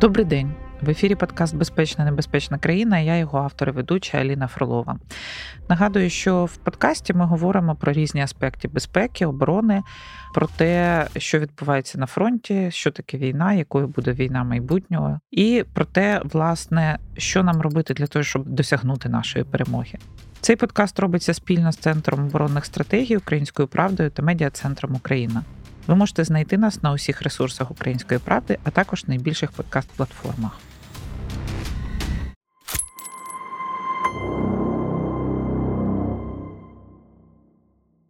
Добрий день. В ефірі подкаст Безпечна небезпечна країна. Я його автор і ведуча Аліна Фролова. Нагадую, що в подкасті ми говоримо про різні аспекти безпеки, оборони, про те, що відбувається на фронті, що таке війна, якою буде війна майбутнього, і про те, власне, що нам робити для того, щоб досягнути нашої перемоги. Цей подкаст робиться спільно з Центром оборонних стратегій Українською правдою та медіа-центром Україна. Ви можете знайти нас на усіх ресурсах Української правди, а також найбільших подкаст-платформах.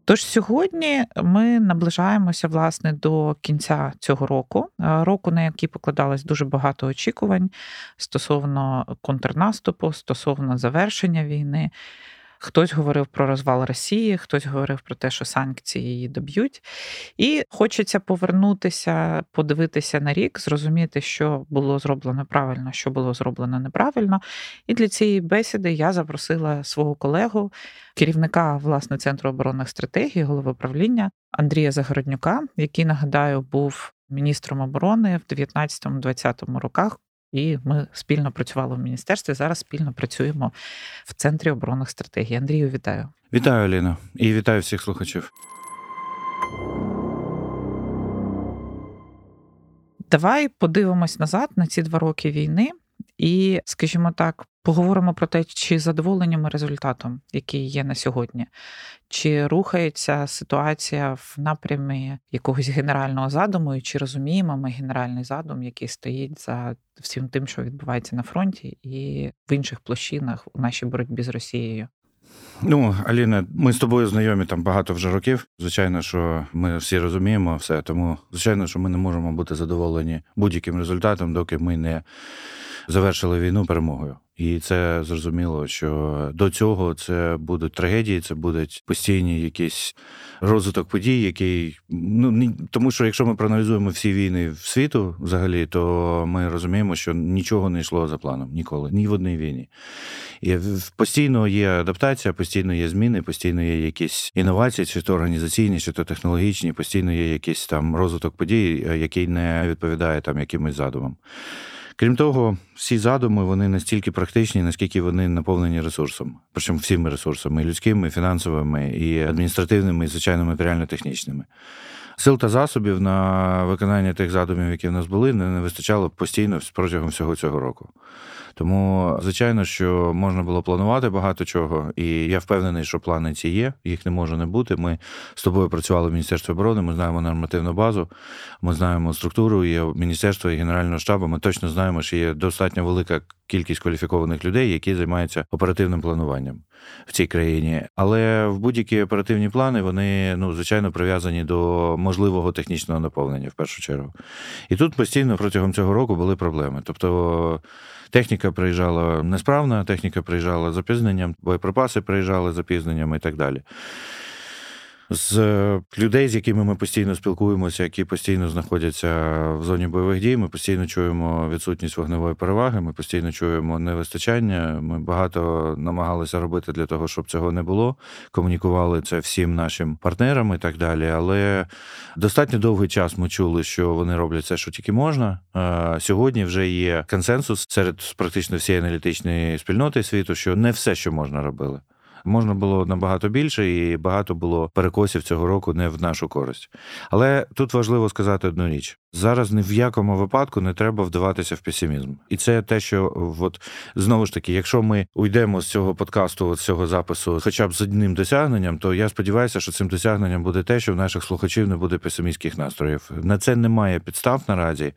Тож сьогодні ми наближаємося власне до кінця цього року, року, на який покладалось дуже багато очікувань стосовно контрнаступу, стосовно завершення війни. Хтось говорив про розвал Росії, хтось говорив про те, що санкції її доб'ють. І хочеться повернутися, подивитися на рік, зрозуміти, що було зроблено правильно, що було зроблено неправильно. І для цієї бесіди я запросила свого колегу, керівника власне центру оборонних стратегій, голови правління Андрія Загороднюка, який нагадаю був міністром оборони в 19-20 роках. І ми спільно працювали в міністерстві. Зараз спільно працюємо в центрі оборонних стратегій. Андрію, вітаю. Вітаю, Аліна, і вітаю всіх слухачів. Давай подивимось назад на ці два роки війни, і, скажімо так, поговоримо про те, чи задоволені ми результатом, який є на сьогодні, чи рухається ситуація в напрямі якогось генерального задуму, і чи розуміємо ми генеральний задум, який стоїть за всім тим, що відбувається на фронті, і в інших площинах у нашій боротьбі з Росією. Ну, Аліна, ми з тобою знайомі там багато вже років. Звичайно, що ми всі розуміємо все, тому звичайно, що ми не можемо бути задоволені будь-яким результатом, доки ми не завершили війну перемогою. І це зрозуміло, що до цього це будуть трагедії, це будуть постійні якісь розвиток подій, який ну тому, що якщо ми проаналізуємо всі війни в світу взагалі, то ми розуміємо, що нічого не йшло за планом ніколи, ні в одній війні. І постійно є адаптація, постійно є зміни, постійно є якісь інновації, чи то організаційні, чи то технологічні, постійно є якийсь там розвиток подій, який не відповідає там якимось задумам. Крім того, всі задуми вони настільки практичні, наскільки вони наповнені ресурсом, причому всіми ресурсами і людськими, і фінансовими, і адміністративними, і звичайно матеріально-технічними. Сил та засобів на виконання тих задумів, які в нас були, не вистачало постійно протягом всього цього року. Тому, звичайно, що можна було планувати багато чого, і я впевнений, що плани ці є, їх не може не бути. Ми з тобою працювали в Міністерстві оборони, ми знаємо нормативну базу, ми знаємо структуру є міністерства і Генерального штабу. Ми точно знаємо, що є достатньо велика кількість кваліфікованих людей, які займаються оперативним плануванням в цій країні. Але в будь-які оперативні плани вони ну звичайно прив'язані до можливого технічного наповнення в першу чергу. І тут постійно протягом цього року були проблеми. Тобто. Техніка приїжджала несправна, техніка приїжджала з запізненням, боєприпаси приїжджали з запізненням і так далі з людей, з якими ми постійно спілкуємося, які постійно знаходяться в зоні бойових дій. Ми постійно чуємо відсутність вогневої переваги. Ми постійно чуємо невистачання. Ми багато намагалися робити для того, щоб цього не було. Комунікували це всім нашим партнерам і так далі. Але достатньо довгий час ми чули, що вони роблять все, що тільки можна. Сьогодні вже є консенсус серед практично всієї аналітичної спільноти світу, що не все, що можна робили. Можна було набагато більше, і багато було перекосів цього року не в нашу користь. Але тут важливо сказати одну річ: Зараз ні в якому випадку не треба вдаватися в песимізм. І це те, що от знову ж таки, якщо ми уйдемо з цього подкасту, з цього запису, хоча б з одним досягненням, то я сподіваюся, що цим досягненням буде те, що в наших слухачів не буде песимістських настроїв. На це немає підстав наразі.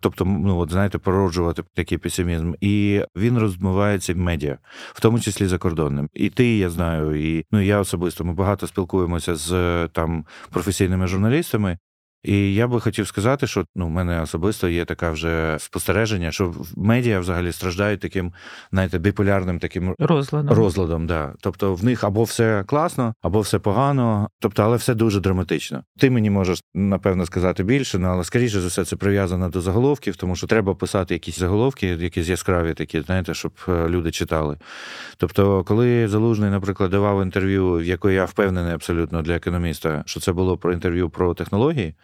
Тобто, ну от знаєте, породжувати такий песимізм, і він розмивається в медіа, в тому числі закордонним. І ти, я знаю, і ну я особисто ми багато спілкуємося з там професійними журналістами. І я би хотів сказати, що ну, в мене особисто є така вже спостереження, що медіа взагалі страждають таким, знаєте, биполярним таким розладом. розладом. Да. Тобто в них або все класно, або все погано, тобто, але все дуже драматично. Ти мені можеш напевно сказати більше, ну, але скоріше за все це прив'язано до заголовків, тому що треба писати якісь заголовки, якісь яскраві такі, знаєте, щоб е, люди читали. Тобто, коли Залужний, наприклад, давав інтерв'ю, в якої я впевнений абсолютно для економіста, що це було про інтерв'ю про технології.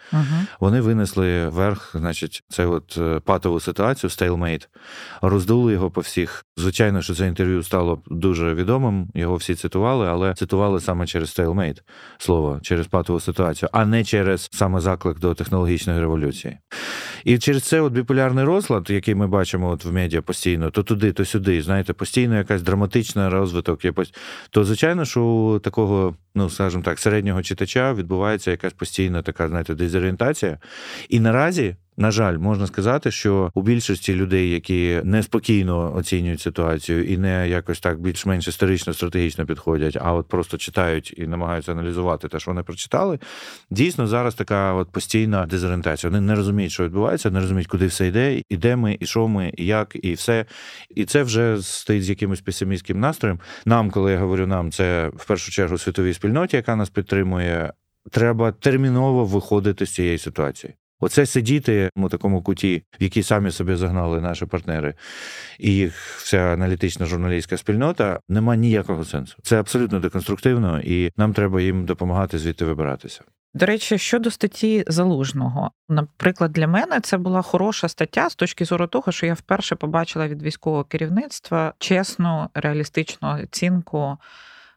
Вони винесли вверх, значить, це от е, патову ситуацію, stalemate, роздули його по всіх. Звичайно, що це інтерв'ю стало дуже відомим. Його всі цитували, але цитували саме через stalemate слово, через патову ситуацію, а не через саме заклик до технологічної революції. І через це от біполярний розлад, який ми бачимо от в медіа постійно, то туди, то сюди, знаєте, постійно якась драматична розвиток. То звичайно, що у такого, ну скажімо так, середнього читача відбувається якась постійна така, знаєте, дезорієнтація. І наразі на жаль, можна сказати, що у більшості людей, які неспокійно оцінюють ситуацію і не якось так більш-менш історично стратегічно підходять, а от просто читають і намагаються аналізувати те, що вони прочитали. Дійсно, зараз така от постійна дезорієнтація. Вони не розуміють, що відбувається, не розуміють, куди все йде, і де ми, і що ми, і як, і все. І це вже стоїть з якимось песимістським настроєм. Нам, коли я говорю нам, це в першу чергу світовій спільноті, яка нас підтримує. Треба терміново виходити з цієї ситуації. Оце сидіти у такому куті, в який самі собі загнали наші партнери, і їх вся аналітична журналістська спільнота нема ніякого сенсу. Це абсолютно деконструктивно, і нам треба їм допомагати звідти вибиратися. До речі, щодо статті залужного, наприклад, для мене це була хороша стаття з точки зору того, що я вперше побачила від військового керівництва чесну реалістичну оцінку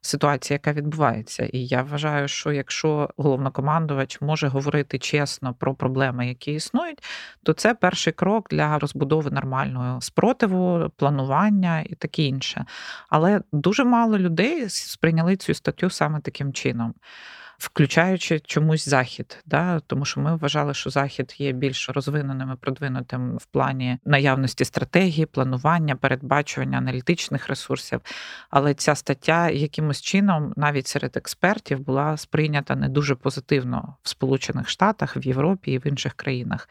ситуація, яка відбувається. І я вважаю, що якщо головнокомандувач може говорити чесно про проблеми, які існують, то це перший крок для розбудови нормального спротиву, планування і таке інше. Але дуже мало людей сприйняли цю статтю саме таким чином включаючи чомусь захід, да тому що ми вважали, що захід є більш розвиненим і продвинутим в плані наявності стратегії, планування, передбачування аналітичних ресурсів. Але ця стаття якимось чином, навіть серед експертів, була сприйнята не дуже позитивно в Сполучених Штатах, в Європі і в інших країнах.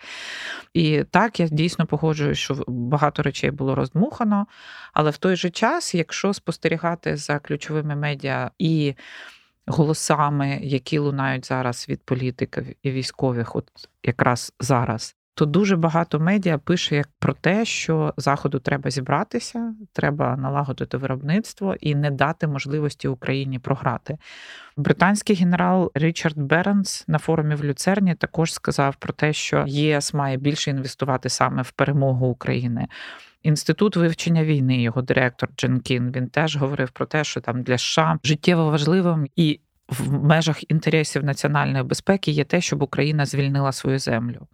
І так я дійсно погоджуюсь, що багато речей було роздмухано, але в той же час, якщо спостерігати за ключовими медіа і голосами, які лунають зараз від політиків і військових, от якраз зараз. То дуже багато медіа пише як про те, що заходу треба зібратися, треба налагодити виробництво і не дати можливості Україні програти. Британський генерал Річард Барронс на форумі в Люцерні також сказав про те, що ЄС має більше інвестувати саме в перемогу України. Інститут вивчення війни, його директор Джек Кін, він теж говорив про те, що там для США життєво важливим і в межах інтересів національної безпеки є те, щоб Україна звільнила свою землю.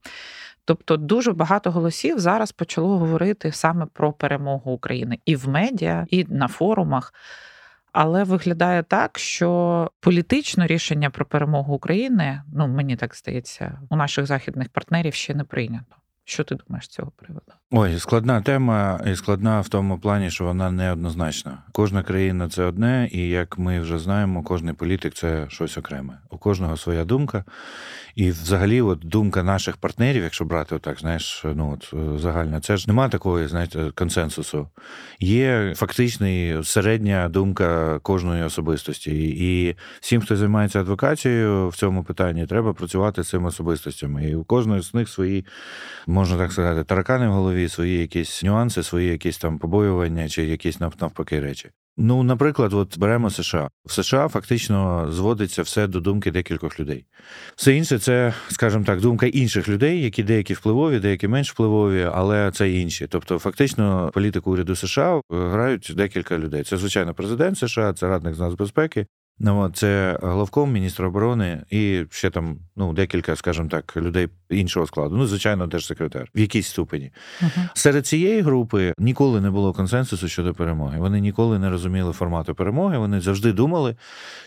Тобто дуже багато голосів зараз почало говорити саме про перемогу України і в медіа, і на форумах. Але виглядає так, що політичне рішення про перемогу України, ну мені так здається, у наших західних партнерів ще не прийнято. Що ти думаєш з цього приводу? Ой, складна тема, і складна в тому плані, що вона неоднозначна. Кожна країна це одне, і як ми вже знаємо, кожний політик це щось окреме. У кожного своя думка. І взагалі, от думка наших партнерів, якщо брати отак, знаєш, ну от е, загальна, це ж немає такої, знаєте, консенсусу. Є фактичний середня думка кожної особистості. І всім, хто займається адвокацією в цьому питанні, треба працювати з цими особистостями. І у кожної з них свої, можна так сказати, таракани в голові, свої якісь нюанси, свої якісь там побоювання чи якісь навпаки речі. Ну, наприклад, от беремо США. В США фактично зводиться все до думки декількох людей. Все інше це, скажімо так, думка інших людей, які деякі впливові, деякі менш впливові, але це інші. Тобто, фактично, політику уряду США грають декілька людей. Це звичайно президент США, це радник з нацбезпеки, Ну, Це главком, міністр оборони і ще там ну, декілька, скажімо так, людей іншого складу. Ну, звичайно, держсекретар в якійсь ступені. Uh-huh. Серед цієї групи ніколи не було консенсусу щодо перемоги. Вони ніколи не розуміли формату перемоги. Вони завжди думали,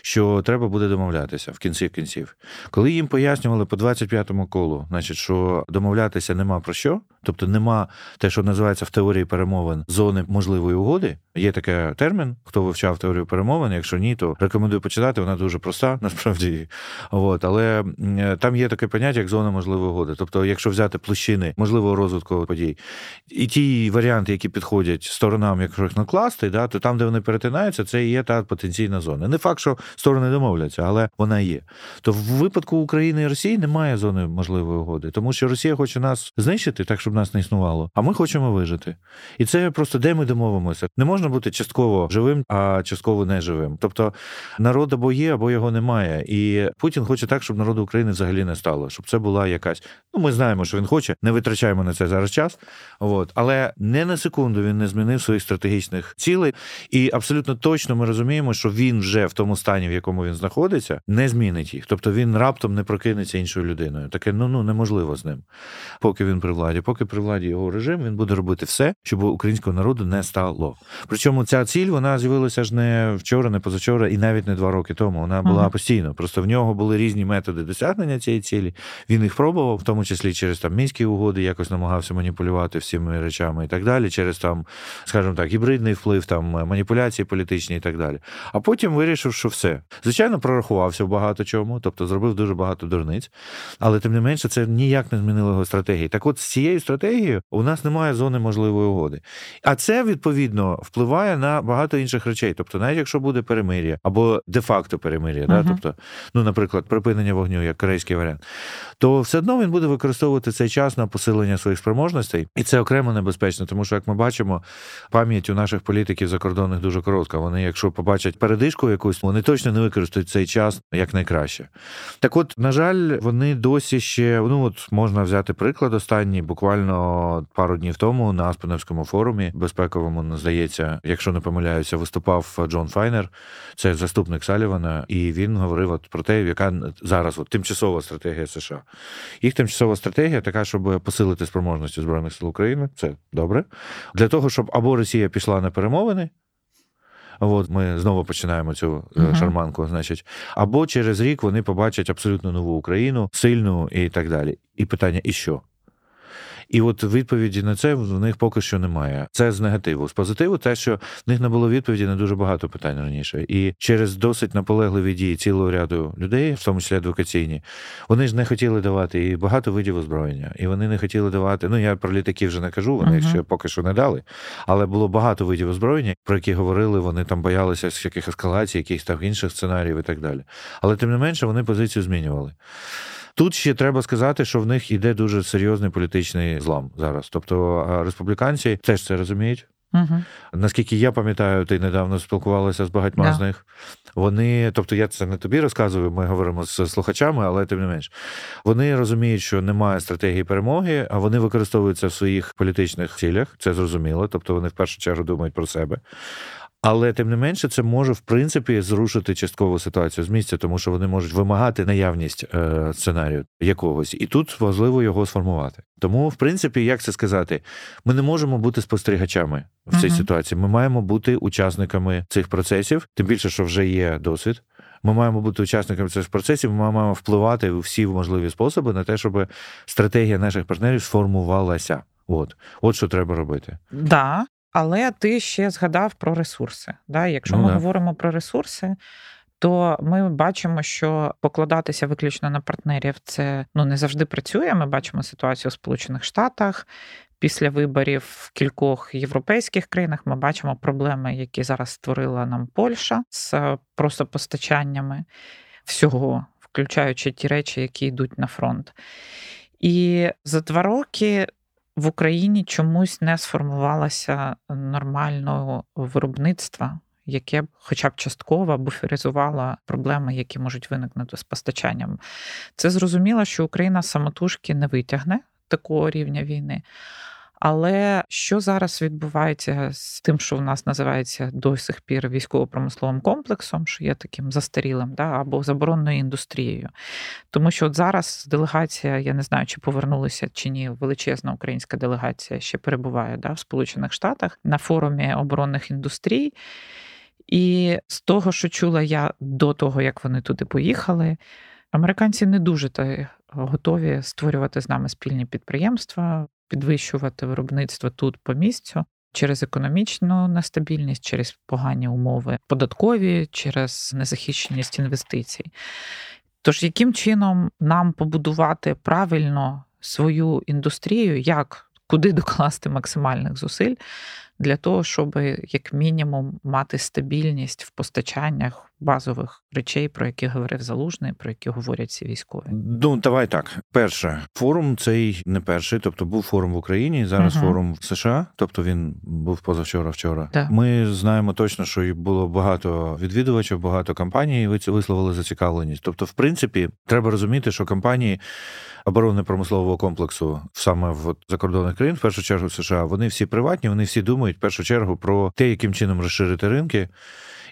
що треба буде домовлятися в кінці кінців. Коли їм пояснювали по 25-му колу, значить, що домовлятися нема про що, тобто нема те, що називається в теорії перемовин зони можливої угоди. Є такий термін, хто вивчав теорію перемовин. Якщо ні, то рекомендую почитати. Вона дуже проста, насправді. От, але там є таке поняття, як зона можливої угоди. Тобто, якщо взяти площини можливого розвитку подій, і ті варіанти, які підходять сторонам, якщо їх накласти, да, то там, де вони перетинаються, це і є та потенційна зона. Не факт, що сторони домовляться, але вона є. То в випадку України і Росії немає зони можливої угоди, тому що Росія хоче нас знищити, так щоб нас не існувало, а ми хочемо вижити. І це просто де ми домовимося. Не можна бути частково живим, а частково неживим. Тобто на народ або є, або його немає. І Путін хоче так, щоб народу України взагалі не стало, щоб це була якась. Ну, ми знаємо, що він хоче, не витрачаємо на це зараз час. От. Але не на секунду він не змінив своїх стратегічних цілей. І абсолютно точно ми розуміємо, що він вже в тому стані, в якому він знаходиться, не змінить їх. Тобто він раптом не прокинеться іншою людиною. Таке ну ну неможливо з ним, поки він при владі. Поки при владі його режим, він буде робити все, щоб українського народу не стало. Причому ця ціль вона з'явилася ж не вчора, не позавчора, і навіть не два роки тому. Вона була ага. постійно. Просто в нього були різні методи досягнення цієї цілі. Він їх пробував, в тому числі через там мінські угоди, якось намагався маніпулювати всіми речами і так далі, через там, скажімо так, гібридний вплив, там маніпуляції політичні і так далі. А потім вирішив, що все. Звичайно, прорахувався в багато чому, тобто зробив дуже багато дурниць, але тим не менше це ніяк не змінило його стратегії. Так, от з цією стратегією у нас немає зони можливої угоди. А це відповідно впливає на багато інших речей. Тобто, навіть якщо буде перемир'я або де-факто перемир'я, uh-huh. да, тобто, ну, наприклад, припинення вогню як корейський варіант, то все одно він буде використовувати цей час на посилення своїх спроможностей, і це окремо небезпечно, тому що як ми бачимо, пам'ять у наших політиків закордонних дуже коротка. Вони, якщо побачать передишку якусь, вони точно не використають цей час як найкраще. Так, от, на жаль, вони досі ще ну от можна взяти приклад останній, буквально пару днів тому на Аспеневському форумі безпековому здається, якщо не помиляюся, виступав Джон Файнер, це заступник Салівана, і він говорив от про те, яка зараз от тимчасова стратегія США. Їх тимчасова стратегія така, щоб посилити спроможності збройних сил України. Це добре. Для того, щоб або Росія пішла на перемовини. От ми знову починаємо цю uh-huh. шарманку, значить, або через рік вони побачать абсолютно нову Україну, сильну і так далі. І питання: і що? І от відповіді на це в них поки що немає. Це з негативу. З позитиву, те, що в них не було відповіді на дуже багато питань раніше. І через досить наполегливі дії цілого ряду людей, в тому числі адвокаційні, вони ж не хотіли давати і багато видів озброєння. І вони не хотіли давати. Ну я про літаків вже не кажу, вони uh-huh. ще поки що не дали. Але було багато видів озброєння, про які говорили, вони там боялися яких ескалацій, якихось там інших сценаріїв і так далі. Але тим не менше вони позицію змінювали. Тут ще треба сказати, що в них іде дуже серйозний політичний злам зараз. Тобто республіканці теж це розуміють. Угу. Наскільки я пам'ятаю, ти недавно спілкувалася з багатьма да. з них. Вони, тобто я це не тобі розказую, ми говоримо з слухачами, але тим не менш, вони розуміють, що немає стратегії перемоги, а вони використовуються в своїх політичних цілях. Це зрозуміло. Тобто вони в першу чергу думають про себе. Але тим не менше, це може в принципі зрушити часткову ситуацію з місця, тому що вони можуть вимагати наявність е, сценарію якогось, і тут важливо його сформувати. Тому, в принципі, як це сказати, ми не можемо бути спостерігачами в цій uh-huh. ситуації. Ми маємо бути учасниками цих процесів, тим більше, що вже є досвід. Ми маємо бути учасниками цих процесів. Ми маємо впливати у всі можливі способи на те, щоб стратегія наших партнерів сформувалася. От, от що треба робити. Да, але ти ще згадав про ресурси. Да? Якщо ну, ми да. говоримо про ресурси, то ми бачимо, що покладатися виключно на партнерів це ну не завжди працює. Ми бачимо ситуацію у Сполучених Штатах. Після виборів в кількох європейських країнах ми бачимо проблеми, які зараз створила нам Польща з просто постачаннями всього, включаючи ті речі, які йдуть на фронт. І за два роки в Україні чомусь не сформувалося нормального виробництва, яке б, хоча б частково буферизувало проблеми, які можуть виникнути з постачанням. Це зрозуміло, що Україна самотужки не витягне такого рівня війни. Але що зараз відбувається з тим, що в нас називається до сих пір військово-промисловим комплексом, що є таким застарілим, да, або заборонною індустрією? Тому що от зараз делегація, я не знаю, чи повернулися чи ні, величезна українська делегація ще перебуває да, в Сполучених Штатах на форумі оборонних індустрій. І з того, що чула я до того, як вони туди поїхали, американці не дуже готові створювати з нами спільні підприємства підвищувати виробництво тут по місцю через економічну нестабільність, через погані умови податкові, через незахищеність інвестицій. Тож, яким чином нам побудувати правильно свою індустрію, як куди докласти максимальних зусиль для того, щоб як мінімум мати стабільність в постачаннях базових речей, про які говорив Залужний, про які говорять всі військові? Ну давай так. Перше, форум цей не перший, тобто був форум в Україні. Зараз угу. форум в США, тобто він був позавчора. Вчора да. ми знаємо точно, що було багато відвідувачів, багато компаній висловили зацікавленість. Тобто, в принципі, треба розуміти, що компанії оборонно-промислового комплексу саме в закордонних країн, в першу чергу США, вони всі приватні, вони всі думають в першу чергу про те, яким чином розширити ринки.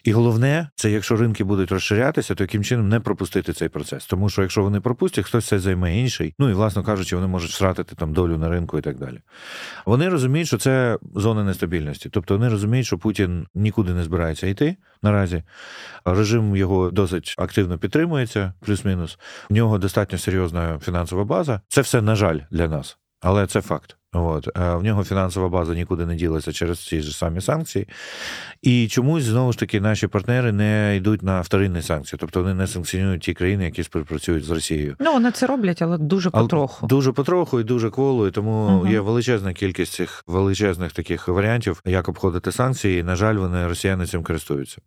І головне, це якщо ринки будуть розширятися, то яким чином не пропустити цей процес. Тому що якщо вони пропустять, хтось це займе інший. Ну і власно кажучи, вони можуть втратити там долю на ринку і так далі. Вони розуміють, що це зона нестабільності. Тобто вони розуміють, що Путін нікуди не збирається йти наразі. Режим його досить активно підтримується, плюс-мінус. У нього достатньо серйозна фінансова база. Це все на жаль для нас, але це факт. От в нього фінансова база нікуди не ділася через ці ж самі санкції. І чомусь знову ж таки наші партнери не йдуть на вторинні санкції, тобто вони не санкціонують ті країни, які співпрацюють з Росією. Ну вони це роблять, але дуже потроху. Але дуже потроху і дуже кволо, і тому угу. є величезна кількість цих величезних таких варіантів, як обходити санкції. І, на жаль, вони росіяни цим користуються.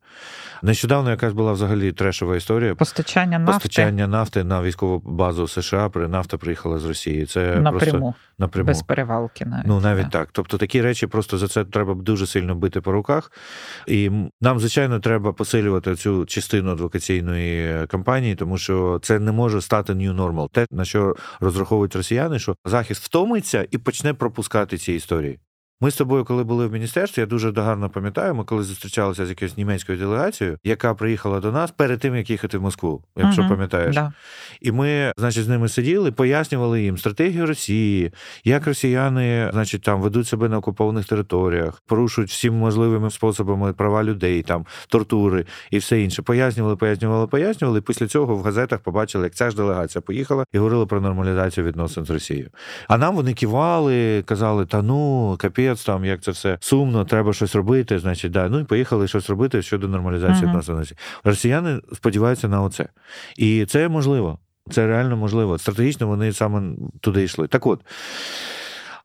Нещодавно якась була взагалі трешова історія. Постачання нафти Постачання нафти на військову базу США. При нафта приїхала з Росії. Це напряму. просто напряму. без перевалки. Навіть ну навіть так. Тобто такі речі просто за це треба дуже сильно бити по руках. І нам, звичайно, треба посилювати цю частину адвокаційної кампанії, тому що це не може стати new normal. Те на що розраховують росіяни, що захист втомиться і почне пропускати ці історії. Ми з тобою, коли були в міністерстві, я дуже догарно пам'ятаю, ми коли зустрічалися з якоюсь німецькою делегацією, яка приїхала до нас перед тим, як їхати в Москву, якщо угу, пам'ятаєш. Да. І ми, значить, з ними сиділи, пояснювали їм стратегію Росії, як росіяни, значить, там ведуть себе на окупованих територіях, порушують всім можливими способами права людей, там тортури і все інше. Пояснювали, пояснювали, пояснювали. І після цього в газетах побачили, як ця ж делегація поїхала і говорила про нормалізацію відносин з Росією. А нам вони кивали, казали, та ну капець капець, там як це все сумно, треба щось робити. Значить, да. Ну і поїхали щось робити щодо нормалізації відносин. Росіяни сподіваються на оце. І це можливо. Це реально можливо. Стратегічно вони саме туди йшли. Так от.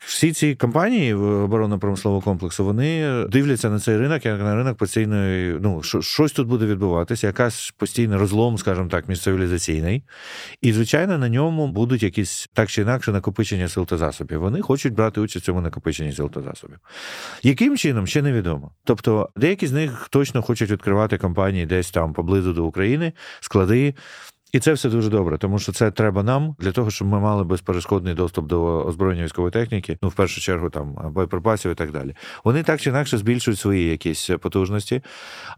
Всі ці компанії оборонно-промислового комплексу вони дивляться на цей ринок, як на ринок постійної. Ну щось тут буде відбуватися, якась постійний розлом, скажімо так, міжцивілізаційний. І, звичайно, на ньому будуть якісь так чи інакше накопичення сил та засобів. Вони хочуть брати участь в цьому накопиченні сил та засобів. Яким чином ще невідомо. Тобто, деякі з них точно хочуть відкривати компанії десь там поблизу до України, склади. І це все дуже добре, тому що це треба нам для того, щоб ми мали безперешкодний доступ до озброєння військової техніки, ну в першу чергу там боєприпасів і так далі. Вони так чи інакше збільшують свої якісь потужності.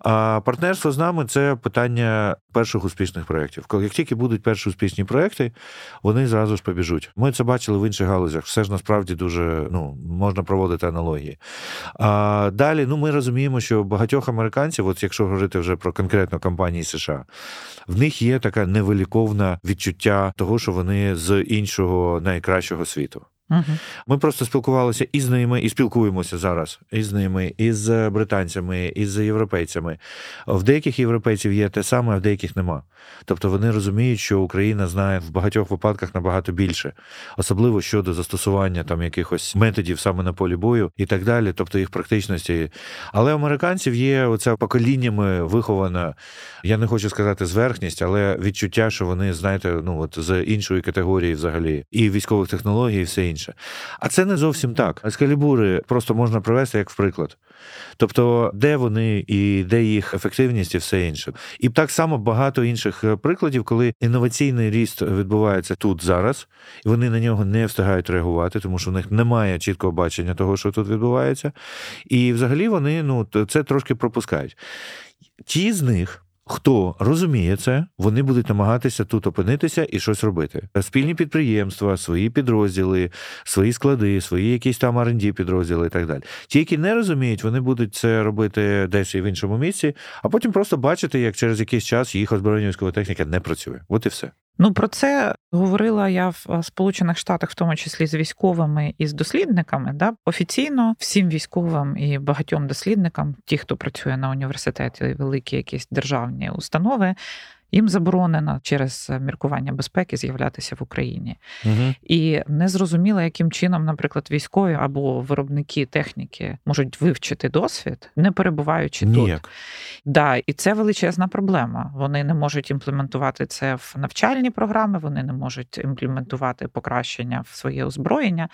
А партнерство з нами це питання перших успішних проєктів. Як тільки будуть перші успішні проекти, вони зразу ж побіжуть. Ми це бачили в інших галузях. Все ж насправді дуже ну можна проводити аналогії. А далі, ну ми розуміємо, що багатьох американців, от якщо говорити вже про конкретно компанії США, в них є така невиліковне відчуття того, що вони з іншого найкращого світу. Угу. Ми просто спілкувалися із ними і спілкуємося зараз із ними, із британцями, із європейцями. В деяких європейців є те саме, а в деяких нема. Тобто вони розуміють, що Україна знає в багатьох випадках набагато більше, особливо щодо застосування там якихось методів саме на полі бою і так далі, тобто їх практичності. Але американців є оця поколіннями вихована, я не хочу сказати зверхність, але відчуття, що вони знаєте, ну от з іншої категорії, взагалі, і військових технологій, і все інше. А це не зовсім так. Ескалібури просто можна привести як в приклад. Тобто, де вони і де їх ефективність, і все інше. І так само багато інших е, прикладів, коли інноваційний ріст відбувається тут зараз, і вони на нього не встигають реагувати, тому що в них немає чіткого бачення того, що тут відбувається. І взагалі вони ну це трошки пропускають. Ті з них. Хто розуміє це, вони будуть намагатися тут опинитися і щось робити. Спільні підприємства, свої підрозділи, свої склади, свої якісь там R&D підрозділи і так далі. Ті, які не розуміють, вони будуть це робити десь в іншому місці, а потім просто бачити, як через якийсь час їх озброєння військова техніка не працює. От і все. Ну про це говорила я в Сполучених Штатах, в тому числі з військовими і з дослідниками. Да? Офіційно всім військовим і багатьом дослідникам, ті, хто працює на університеті, великі якісь державні установи. Їм заборонено через міркування безпеки з'являтися в Україні. Угу. І не зрозуміло, яким чином, наприклад, військові або виробники техніки можуть вивчити досвід, не перебуваючи Ніяк. тут. Да, І це величезна проблема. Вони не можуть імплементувати це в навчальні програми, вони не можуть імплементувати покращення в своє озброєння.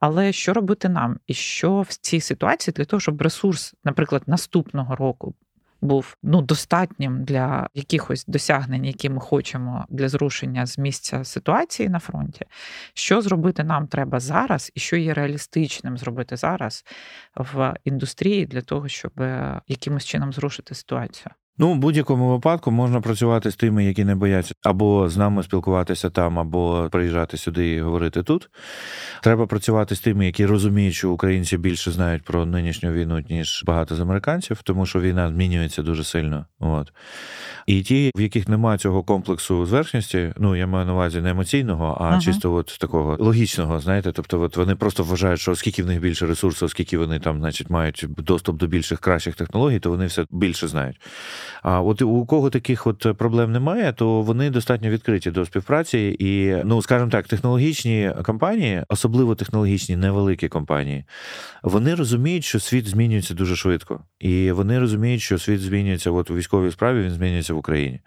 Але що робити нам? І що в цій ситуації для того, щоб ресурс, наприклад, наступного року був ну достатнім для якихось досягнень, які ми хочемо для зрушення з місця ситуації на фронті, що зробити нам треба зараз, і що є реалістичним зробити зараз в індустрії для того, щоб якимось чином зрушити ситуацію. Ну, в будь-якому випадку можна працювати з тими, які не бояться, або з нами спілкуватися там, або приїжджати сюди і говорити тут. Треба працювати з тими, які розуміють, що українці більше знають про нинішню війну, ніж багато з американців, тому що війна змінюється дуже сильно. От. І ті, в яких немає цього комплексу зверхності, ну я маю на увазі не емоційного, а ага. чисто от такого логічного, знаєте, тобто, от вони просто вважають, що оскільки в них більше ресурсів, оскільки вони там, значить, мають доступ до більших кращих технологій, то вони все більше знають. А от у кого таких от проблем немає, то вони достатньо відкриті до співпраці. І, ну скажімо так, технологічні компанії, особливо технологічні невеликі компанії, вони розуміють, що світ змінюється дуже швидко, і вони розуміють, що світ змінюється. От у військовій справі він змінюється в Україні.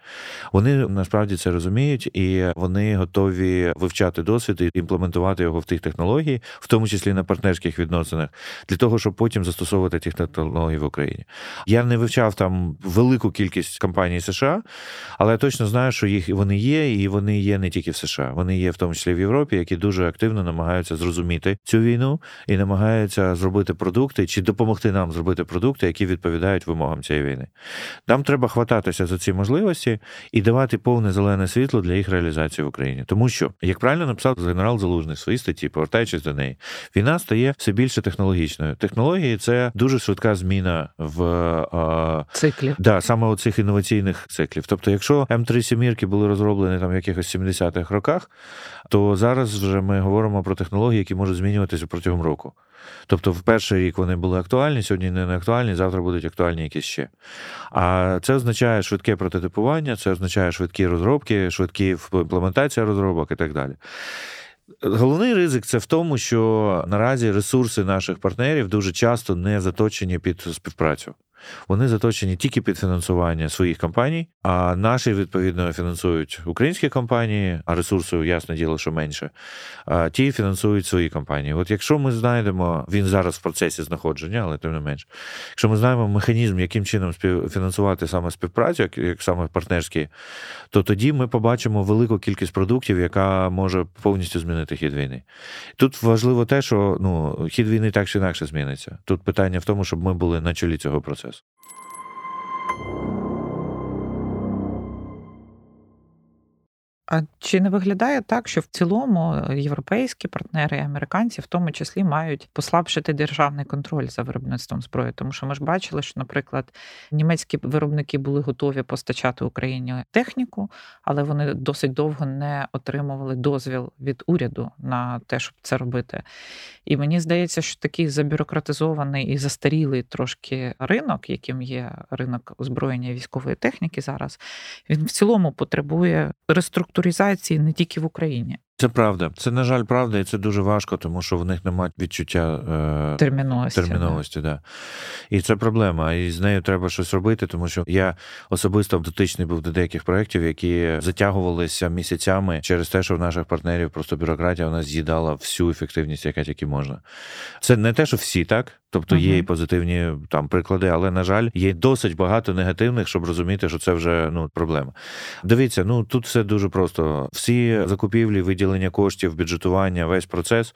Вони насправді це розуміють, і вони готові вивчати досвід і імплементувати його в тих технологій, в тому числі на партнерських відносинах, для того, щоб потім застосовувати ті технології в Україні. Я не вивчав там велику кількість компаній США, але я точно знаю, що їх вони є, і вони є не тільки в США. Вони є в тому числі в Європі, які дуже активно намагаються зрозуміти цю війну і намагаються зробити продукти чи допомогти нам зробити продукти, які відповідають вимогам цієї війни. Нам треба хвататися за ці можливості і давати повне зелене світло для їх реалізації в Україні. Тому що, як правильно написав генерал Залужний в своїй статті, повертаючись до неї, війна стає все більше технологічною. Технології це дуже швидка зміна в циклі. Да, саме оцих інноваційних циклів. Тобто, якщо М3 сімірки були розроблені там в якихось 70-х роках, то зараз вже ми говоримо про технології, які можуть змінюватися протягом року. Тобто, в перший рік вони були актуальні, сьогодні не актуальні, завтра будуть актуальні якісь ще. А це означає швидке прототипування, це означає швидкі розробки, швидкі імплементація розробок і так далі. Головний ризик це в тому, що наразі ресурси наших партнерів дуже часто не заточені під співпрацю вони заточені тільки під фінансування своїх компаній, а наші відповідно фінансують українські компанії, а ресурсу, ясне діло, що менше. А ті фінансують свої компанії. От якщо ми знайдемо, він зараз в процесі знаходження, але тим не менш, якщо ми знаємо механізм, яким чином фінансувати саме співпрацю, як саме партнерські, то тоді ми побачимо велику кількість продуктів, яка може повністю змінити хід війни. Тут важливо те, що ну хід війни так чи інакше зміниться. Тут питання в тому, щоб ми були на чолі цього процесу. shows. А чи не виглядає так, що в цілому європейські партнери і американці в тому числі мають послабшити державний контроль за виробництвом зброї? Тому що ми ж бачили, що, наприклад, німецькі виробники були готові постачати Україні техніку, але вони досить довго не отримували дозвіл від уряду на те, щоб це робити. І мені здається, що такий забюрократизований і застарілий трошки ринок, яким є ринок озброєння військової техніки зараз, він в цілому потребує реструктуризації не тільки в Україні. Це правда. Це, на жаль, правда, і це дуже важко, тому що в них немає відчуття е, терміновості. терміновості да. І це проблема. І з нею треба щось робити, тому що я особисто дотичний був до деяких проєктів, які затягувалися місяцями через те, що в наших партнерів просто бюрократія у нас з'їдала всю ефективність, яка тільки можна. Це не те, що всі так. Тобто є і позитивні там приклади, але на жаль, є досить багато негативних, щоб розуміти, що це вже ну проблема. Дивіться, ну тут все дуже просто. Всі закупівлі, виділення коштів, бюджетування, весь процес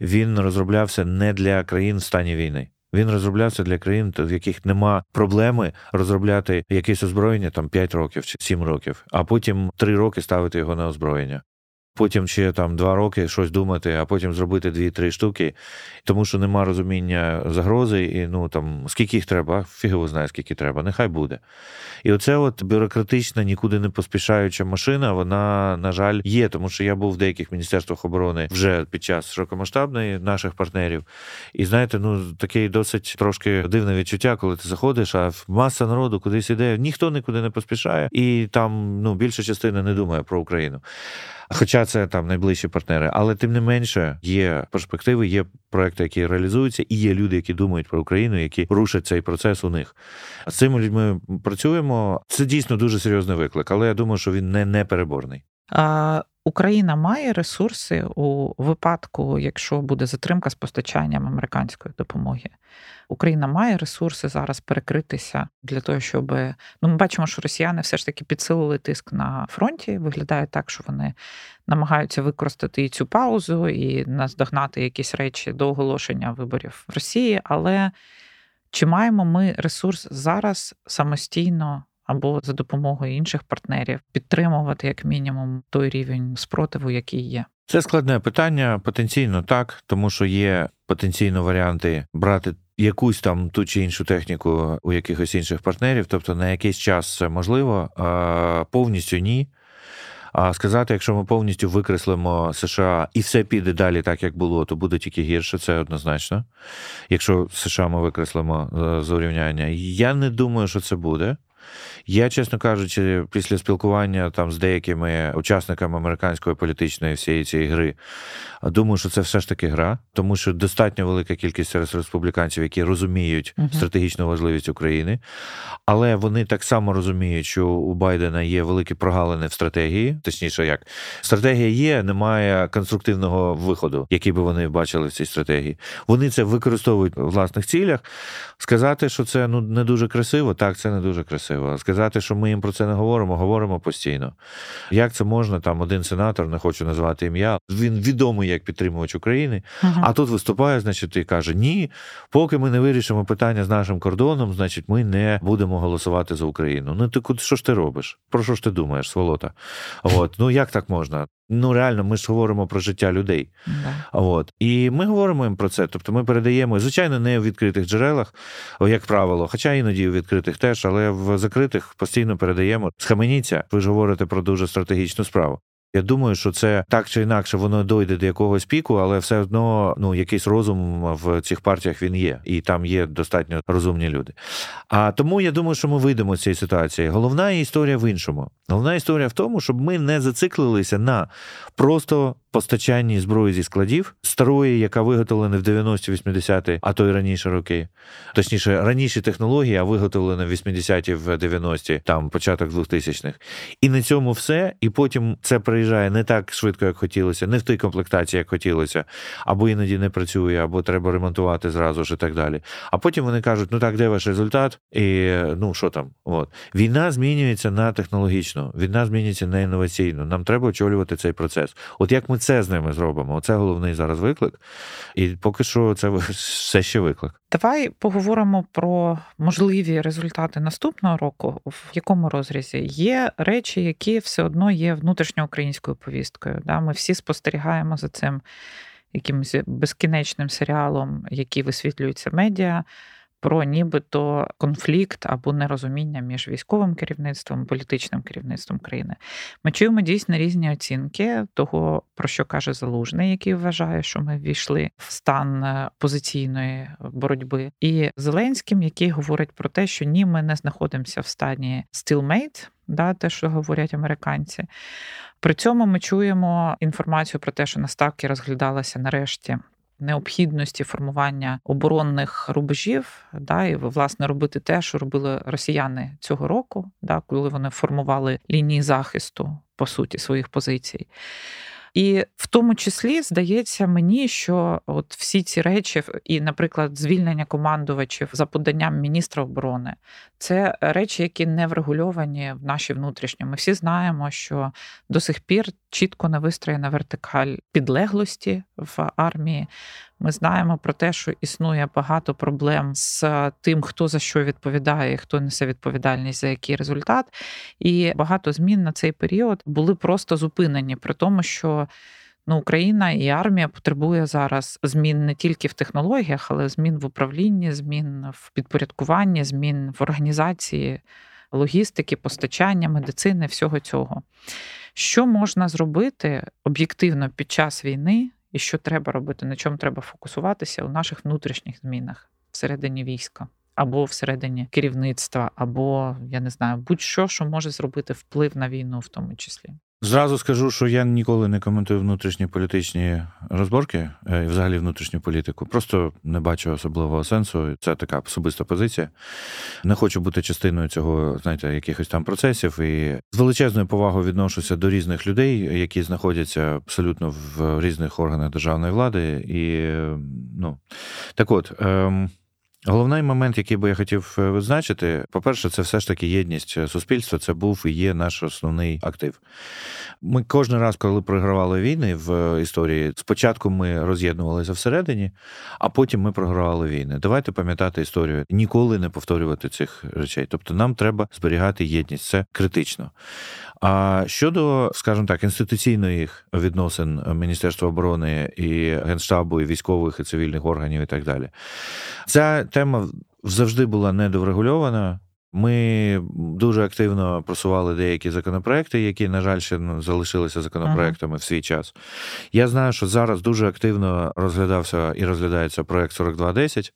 він розроблявся не для країн в стані війни. Він розроблявся для країн, в яких нема проблеми розробляти якесь озброєння там 5 років чи 7 років, а потім 3 роки ставити його на озброєння. Потім ще там два роки щось думати, а потім зробити дві-три штуки, тому що нема розуміння загрози, і ну там скільки їх треба, фігово знає, скільки треба, нехай буде. І оце от бюрократична, нікуди не поспішаюча машина, вона, на жаль, є, тому що я був в деяких міністерствах оборони вже під час широкомасштабної наших партнерів. І знаєте, ну таке досить трошки дивне відчуття, коли ти заходиш, а маса народу кудись іде, ніхто нікуди не поспішає, і там ну більша частина не думає про Україну. Хоча це там найближчі партнери, але тим не менше є перспективи, є проекти, які реалізуються, і є люди, які думають про Україну, які рушать цей процес у них. З цими людьми працюємо. Це дійсно дуже серйозний виклик, але я думаю, що він не непереборний. А Україна має ресурси у випадку, якщо буде затримка з постачанням американської допомоги. Україна має ресурси зараз перекритися для того, щоб ну ми бачимо, що росіяни все ж таки підсилили тиск на фронті. Виглядає так, що вони намагаються використати і цю паузу і наздогнати якісь речі до оголошення виборів в Росії. Але чи маємо ми ресурс зараз самостійно? Або за допомогою інших партнерів підтримувати як мінімум той рівень спротиву, який є, це складне питання. Потенційно так, тому що є потенційно варіанти брати якусь там ту чи іншу техніку у якихось інших партнерів, тобто на якийсь час це можливо, а повністю ні. А сказати, якщо ми повністю викреслимо США і все піде далі, так як було, то буде тільки гірше, це однозначно. Якщо США ми викреслимо е, з урівняння, я не думаю, що це буде. Я, чесно кажучи, після спілкування там з деякими учасниками американської політичної всієї цієї гри, думаю, що це все ж таки гра, тому що достатньо велика кількість серед республіканців, які розуміють uh-huh. стратегічну важливість України, але вони так само розуміють, що у Байдена є великі прогалини в стратегії, точніше, як стратегія є, немає конструктивного виходу, який би вони бачили в цій стратегії. Вони це використовують в власних цілях. Сказати, що це ну не дуже красиво, так це не дуже красиво. Сказати, що ми їм про це не говоримо, говоримо постійно. Як це можна? Там один сенатор, не хочу назвати ім'я, він відомий як підтримувач України, ага. а тут виступає, значить, і каже: Ні, поки ми не вирішимо питання з нашим кордоном, значить, ми не будемо голосувати за Україну. Ну ти що ж ти робиш? Про що ж ти думаєш, сволота? От ну як так можна? Ну реально, ми ж говоримо про життя людей. Да. От і ми говоримо їм про це. Тобто ми передаємо, звичайно, не в відкритих джерелах, як правило, хоча іноді в відкритих теж, але в закритих постійно передаємо. Схаменіться, ви ж говорите про дуже стратегічну справу. Я думаю, що це так чи інакше воно дойде до якогось піку, але все одно ну якийсь розум в цих партіях він є, і там є достатньо розумні люди. А тому я думаю, що ми вийдемо з цієї ситуації. Головна історія в іншому. Головна історія в тому, щоб ми не зациклилися на просто постачанні зброї зі складів старої, яка виготовлена в 90-80-ті, а то й раніше роки, точніше, раніші технології, а виготовлена в 80-ті, в 90-ті, там початок 2000-х. І на цьому все. І потім це приїжджає не так швидко, як хотілося, не в тій комплектації, як хотілося, або іноді не працює, або треба ремонтувати зразу ж і так далі. А потім вони кажуть: ну так, де ваш результат? І ну що там? От війна змінюється на технологічну, війна змінюється на інноваційну. Нам треба очолювати цей процес. От як ми це з ними зробимо. Оце головний зараз виклик. І поки що це все ще виклик. Давай поговоримо про можливі результати наступного року. В якому розрізі є речі, які все одно є внутрішньоукраїнською повісткою. Да? Ми всі спостерігаємо за цим якимось безкінечним серіалом, який висвітлюється медіа про нібито конфлікт або нерозуміння між військовим керівництвом, політичним керівництвом країни. Ми чуємо дійсно різні оцінки того, про що каже Залужний, який вважає, що ми ввійшли в стан е, позиційної боротьби, і Зеленським, який говорить про те, що ні, ми не знаходимося в стані stillmate, да, те, що говорять американці. При цьому ми чуємо інформацію про те, що на ставки розглядалася нарешті необхідності формування оборонних рубежів, да, і власне робити те, що робили росіяни цього року, да, коли вони формували лінії захисту по суті своїх позицій. І в тому числі здається мені, що от всі ці речі, і, наприклад, звільнення командувачів за поданням міністра оборони, це речі, які не врегульовані в нашій внутрішньо. Ми всі знаємо, що до сих пір чітко не вистроєна вертикаль підлеглості в армії. Ми знаємо про те, що існує багато проблем з тим, хто за що відповідає, хто несе відповідальність за який результат. І багато змін на цей період були просто зупинені, при тому, що ну, Україна і армія потребує зараз змін не тільки в технологіях, але змін в управлінні, змін в підпорядкуванні, змін в організації логістики, постачання, медицини, всього цього. Що можна зробити об'єктивно під час війни, і що треба робити, на чому треба фокусуватися у наших внутрішніх змінах всередині війська, або всередині керівництва, або я не знаю, будь-що, що може зробити вплив на війну, в тому числі. Зразу скажу, що я ніколи не коментую внутрішні політичні розборки е, і взагалі внутрішню політику. Просто не бачу особливого сенсу. Це така особиста позиція. Не хочу бути частиною цього, знаєте, якихось там процесів. І з величезною повагою відношуся до різних людей, які знаходяться абсолютно в різних органах державної влади. І ну так от. Ем... Головний момент, який би я хотів е, визначити, по-перше, це все ж таки єдність е, суспільства. Це був і є наш основний актив. Ми кожен раз, коли програвали війни в е, історії, спочатку ми роз'єднувалися всередині, а потім ми програвали війни. Давайте пам'ятати історію, ніколи не повторювати цих речей. Тобто, нам треба зберігати єдність. Це критично. А щодо, скажімо так, інституційних відносин Міністерства оборони і генштабу, і військових і цивільних органів, і так далі, ця тема завжди була недоврегульована. Ми дуже активно просували деякі законопроекти, які, на жаль, ще ну, залишилися законопроектами ага. в свій час. Я знаю, що зараз дуже активно розглядався і розглядається проект 4210.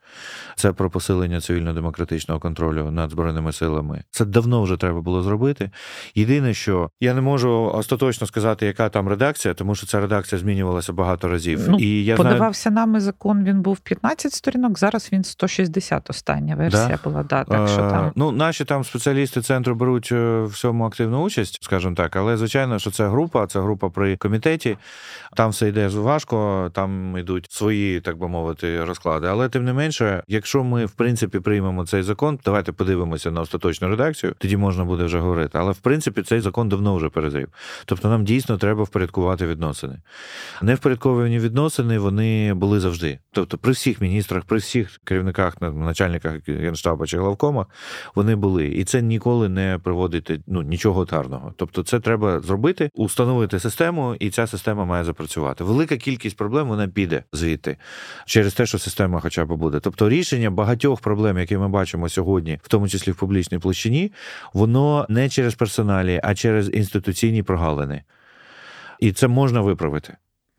Це про посилення цивільно-демократичного контролю над збройними силами. Це давно вже треба було зробити. Єдине, що я не можу остаточно сказати, яка там редакція, тому що ця редакція змінювалася багато разів. Ну, і я Подавався знаю... нами закон. Він був 15 сторінок. Зараз він 160 Остання версія да? була. Да, так що там ну наші там спеціалісти центру беруть е, в цьому активну участь, скажімо так, але звичайно, що це група, це група при комітеті. Там все йде важко, там йдуть свої, так би мовити, розклади. Але тим не менше, якщо ми в принципі приймемо цей закон, давайте подивимося на остаточну редакцію, тоді можна буде вже говорити. Але в принципі цей закон давно вже перезрів. Тобто нам дійсно треба впорядкувати відносини. Невпорядковані відносини вони були завжди. Тобто, при всіх міністрах, при всіх керівниках, начальниках генштабу чи главкома, вони були, і це ніколи не приводить ну нічого гарного. Тобто, це треба зробити, установити систему, і ця система має запрацювати. Велика кількість проблем вона піде звідти через те, що система, хоча б буде. Тобто, рішення багатьох проблем, які ми бачимо сьогодні, в тому числі в публічній площині, воно не через персоналі, а через інституційні прогалини. І це можна виправити.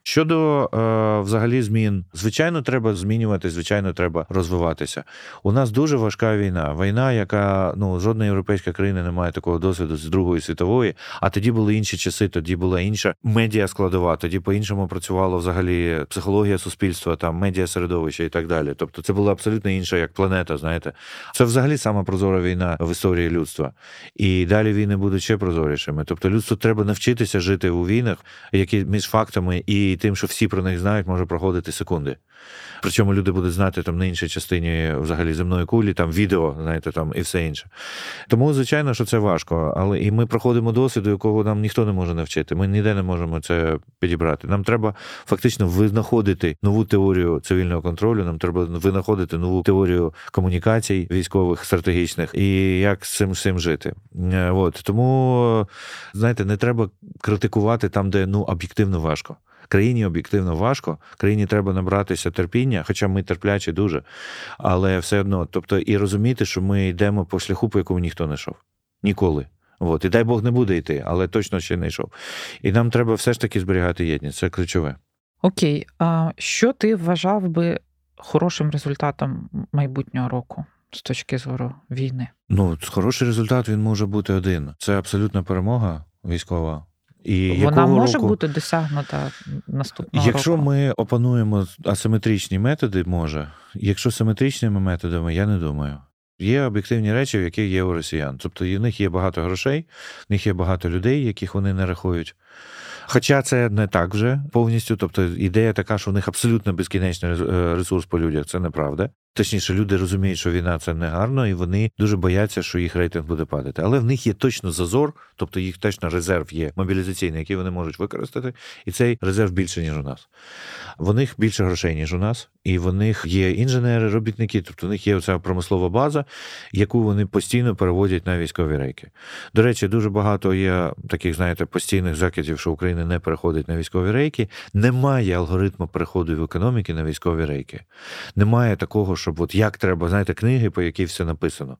Щодо е, взагалі змін, звичайно, треба змінювати, звичайно, треба розвиватися. У нас дуже важка війна. Війна, яка ну жодна європейська країна не має такого досвіду з Другої світової. А тоді були інші часи, тоді була інша медіа складова, тоді по-іншому працювало взагалі психологія суспільства, там медіа середовище і так далі. Тобто, це була абсолютно інша як планета. Знаєте, це взагалі сама прозора війна в історії людства. І далі війни будуть ще прозорішими. Тобто, людству треба навчитися жити у війнах, які між фактами і тим, що всі про них знають, може проходити секунди. Причому люди будуть знати там на іншій частині взагалі земної кулі, там відео, знаєте, там і все інше. Тому, звичайно, що це важко. Але і ми проходимо досвіду, якого нам ніхто не може навчити. Ми ніде не можемо це підібрати. Нам треба фактично винаходити нову теорію цивільного контролю. Нам треба винаходити нову теорію комунікацій військових стратегічних і як з цим всім жити. Е, от тому знаєте, не треба критикувати там, де ну об'єктивно важко. Країні об'єктивно важко, країні треба набратися терпіння, хоча ми терплячі дуже, але все одно, тобто, і розуміти, що ми йдемо по шляху, по якому ніхто не йшов. Ніколи. От. І дай Бог не буде йти, але точно ще не йшов. І нам треба все ж таки зберігати єдність. Це ключове. Окей. А що ти вважав би хорошим результатом майбутнього року? З точки зору війни, ну хороший результат він може бути один. Це абсолютна перемога військова і Вона може року... бути досягнута наступного Якщо року? ми опануємо асиметричні методи, може. Якщо симетричними методами, я не думаю. Є об'єктивні речі, в яких є у росіян. Тобто в них є багато грошей, в них є багато людей, яких вони не рахують. Хоча це не так вже повністю. Тобто ідея така, що у них абсолютно безкінечний е, ресурс по людях, це неправда. Точніше, люди розуміють, що війна це не гарно, і вони дуже бояться, що їх рейтинг буде падати. Але в них є точно зазор, тобто їх точно резерв є мобілізаційний, який вони можуть використати, і цей резерв більше, ніж у нас. В них більше грошей, ніж у нас, і в них є інженери, робітники, тобто в них є оця промислова база, яку вони постійно переводять на військові рейки. До речі, дуже багато є таких, знаєте, постійних закидів, що Україна не переходить на військові рейки. Немає алгоритму переходу в економіки на військові рейки. Немає такого, щоб от як треба, знаєте, книги, по якій все написано.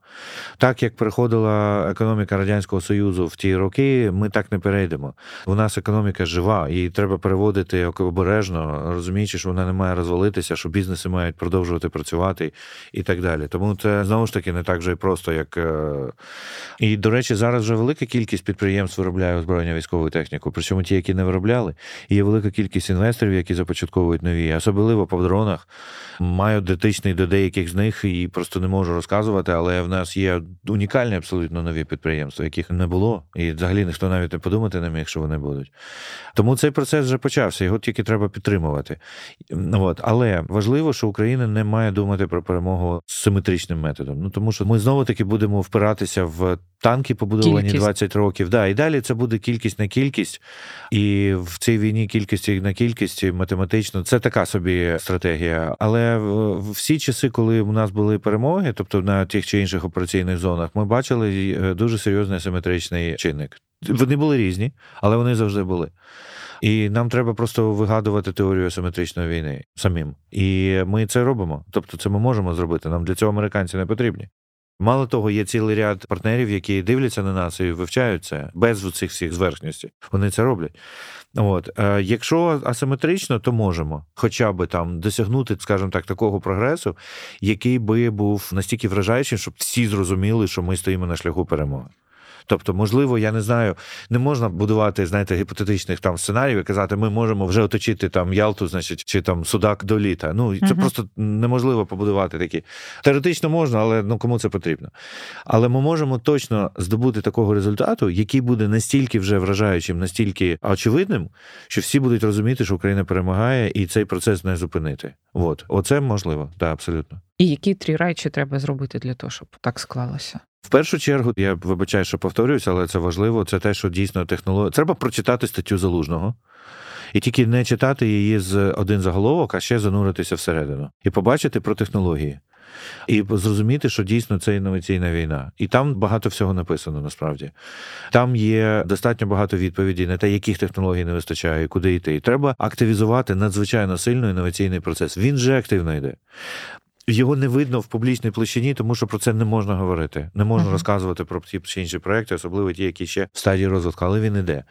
Так як переходила економіка Радянського Союзу в ті роки, ми так не перейдемо. У нас економіка жива, і треба переводити обережно, розуміючи, що вона не має розвалитися, що бізнеси мають продовжувати працювати і так далі. Тому це знову ж таки не так вже і просто, як. Е, і, до речі, зараз вже велика кількість підприємств виробляє озброєння військову техніку, причому ті, які не виробляли, і є велика кількість інвесторів, які започатковують нові, особливо по дронах. Маю дотичний до деяких з них і просто не можу розказувати, але в нас є унікальні абсолютно нові підприємства, яких не було, і взагалі ніхто навіть не подумати не міг, що вони будуть. Тому цей процес вже почався, його тільки треба підтримувати. От. Але важливо, що Україна не має думати про перемогу з симетричним методом. Ну тому що ми знову таки будемо впиратися в танки, побудовані кількість. 20 років. Да, І далі це буде кількість на кількість, і в цій війні кількість на кількість математично це така собі стратегія. Але всі часи, коли у нас були перемоги, тобто на тих чи інших операційних зонах, ми бачили е, дуже серйозний асиметричний чинник. Вони були різні, але вони завжди були. І нам треба просто вигадувати теорію асиметричної війни самим. І ми це робимо. Тобто, це ми можемо зробити. Нам для цього американці не потрібні. Мало того, є цілий ряд партнерів, які дивляться на нас і вивчають це без цих всіх зверхностей. Вони це роблять. От е, якщо асиметрично, то можемо, хоча б там досягнути, скажімо так, такого прогресу, який би був настільки вражаючим, щоб всі зрозуміли, що ми стоїмо на шляху перемоги. Тобто, можливо, я не знаю, не можна будувати, знаєте, гіпотетичних там сценаріїв і казати, ми можемо вже оточити там Ялту, значить, чи там Судак до літа. Ну це uh просто неможливо побудувати такі. Теоретично можна, але ну кому це потрібно. Але ми можемо точно здобути такого результату, який буде настільки вже вражаючим, настільки очевидним, що всі будуть розуміти, що Україна перемагає, і цей процес не зупинити. От, оце можливо, так, абсолютно. І які три речі треба зробити для того, щоб так склалося? В першу чергу я вибачаю, що повторююся, але це важливо. Це те, що дійсно технологія. Треба прочитати статтю залужного. І тільки не читати її з один заголовок, а ще зануритися всередину і побачити про технології. І зрозуміти, що дійсно це інноваційна війна. І там багато всього написано насправді. Там є достатньо багато відповідей на те, яких технологій не вистачає, куди йти. І треба активізувати надзвичайно сильно інноваційний процес. Він же активно йде. Його не видно в публічній площині, тому що про це не можна говорити. Не можна uh-huh. розказувати про ті чи інші проекти, особливо ті, які ще в стадії розвитку, але він іде.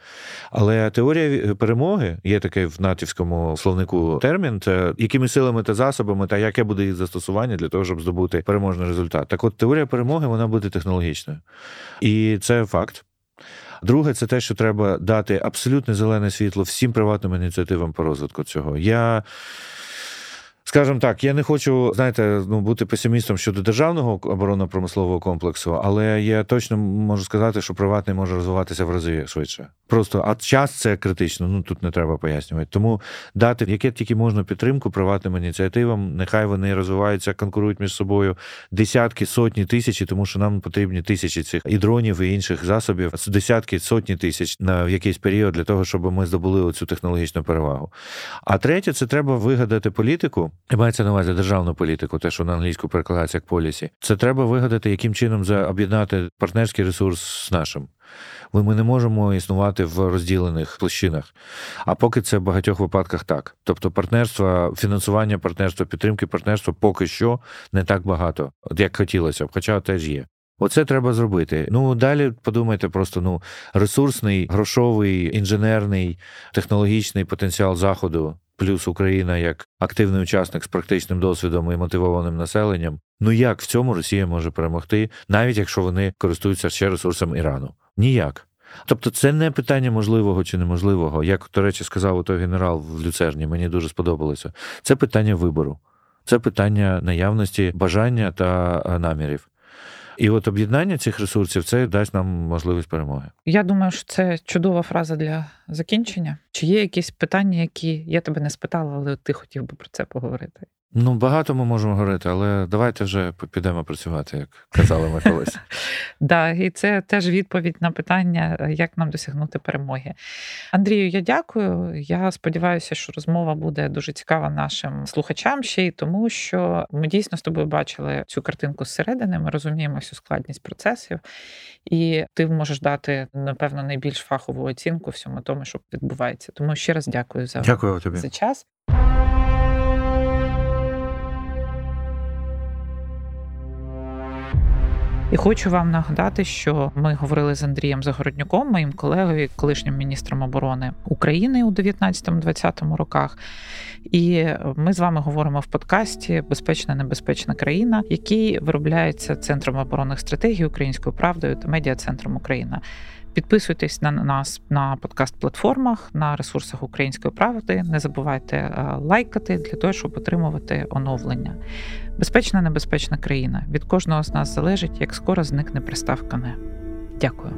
Але теорія перемоги є такий в натівському словнику термін, це якими силами та засобами, та яке буде їх застосування для того, щоб здобути переможний результат. Так, от теорія перемоги вона буде технологічною, і це факт. Друге, це те, що треба дати абсолютне зелене світло всім приватним ініціативам по розвитку цього. Я Скажем так, я не хочу, знаєте, ну бути песимістом щодо державного оборонно-промислового комплексу, але я точно можу сказати, що приватний може розвиватися в рази швидше. Просто а час це критично. Ну тут не треба пояснювати. Тому дати яке тільки можна підтримку приватним ініціативам. Нехай вони розвиваються, конкурують між собою десятки, сотні тисячі, тому що нам потрібні тисячі цих і дронів і інших засобів, десятки, сотні тисяч на якийсь період для того, щоб ми здобули оцю технологічну перевагу. А третє, це треба вигадати політику. Мається на увазі державну політику, те, що на англійську перекладається як полісі. Це треба вигадати, яким чином об'єднати партнерський ресурс з нашим. Ми не можемо існувати в розділених площинах. А поки це в багатьох випадках так. Тобто, партнерства, фінансування партнерства, підтримки партнерства поки що не так багато, як хотілося б, хоча теж є. Оце треба зробити. Ну далі подумайте, просто ну ресурсний, грошовий, інженерний, технологічний потенціал заходу плюс Україна як активний учасник з практичним досвідом і мотивованим населенням. Ну як в цьому Росія може перемогти, навіть якщо вони користуються ще ресурсом Ірану? Ніяк. Тобто це не питання можливого чи неможливого, як, до речі, сказав той генерал в Люцерні, мені дуже сподобалося. Це питання вибору, це питання наявності бажання та намірів. І от об'єднання цих ресурсів це дасть нам можливість перемоги. Я думаю, що це чудова фраза для закінчення. Чи є якісь питання, які я тебе не спитала, але ти хотів би про це поговорити? Ну, багато ми можемо говорити, але давайте вже підемо працювати, як казали ми колись. Так, і це теж відповідь на питання, як нам досягнути перемоги. Андрію, я дякую. Я сподіваюся, що розмова буде дуже цікава нашим слухачам ще й тому, що ми дійсно з тобою бачили цю картинку зсередини. Ми розуміємо всю складність процесів, і ти можеш дати, напевно, найбільш фахову оцінку всьому тому, що відбувається. Тому ще раз дякую за, дякую тобі. за час. І хочу вам нагадати, що ми говорили з Андрієм Загороднюком, моїм колегою, колишнім міністром оборони України у 19-20 роках. І ми з вами говоримо в подкасті Безпечна небезпечна країна, який виробляється Центром оборонних стратегій Українською правдою та медіа центром Україна. Підписуйтесь на нас на подкаст-платформах, на ресурсах Української правди. Не забувайте е, лайкати для того, щоб отримувати оновлення. Безпечна, небезпечна країна. Від кожного з нас залежить, як скоро зникне приставка «не». Дякую.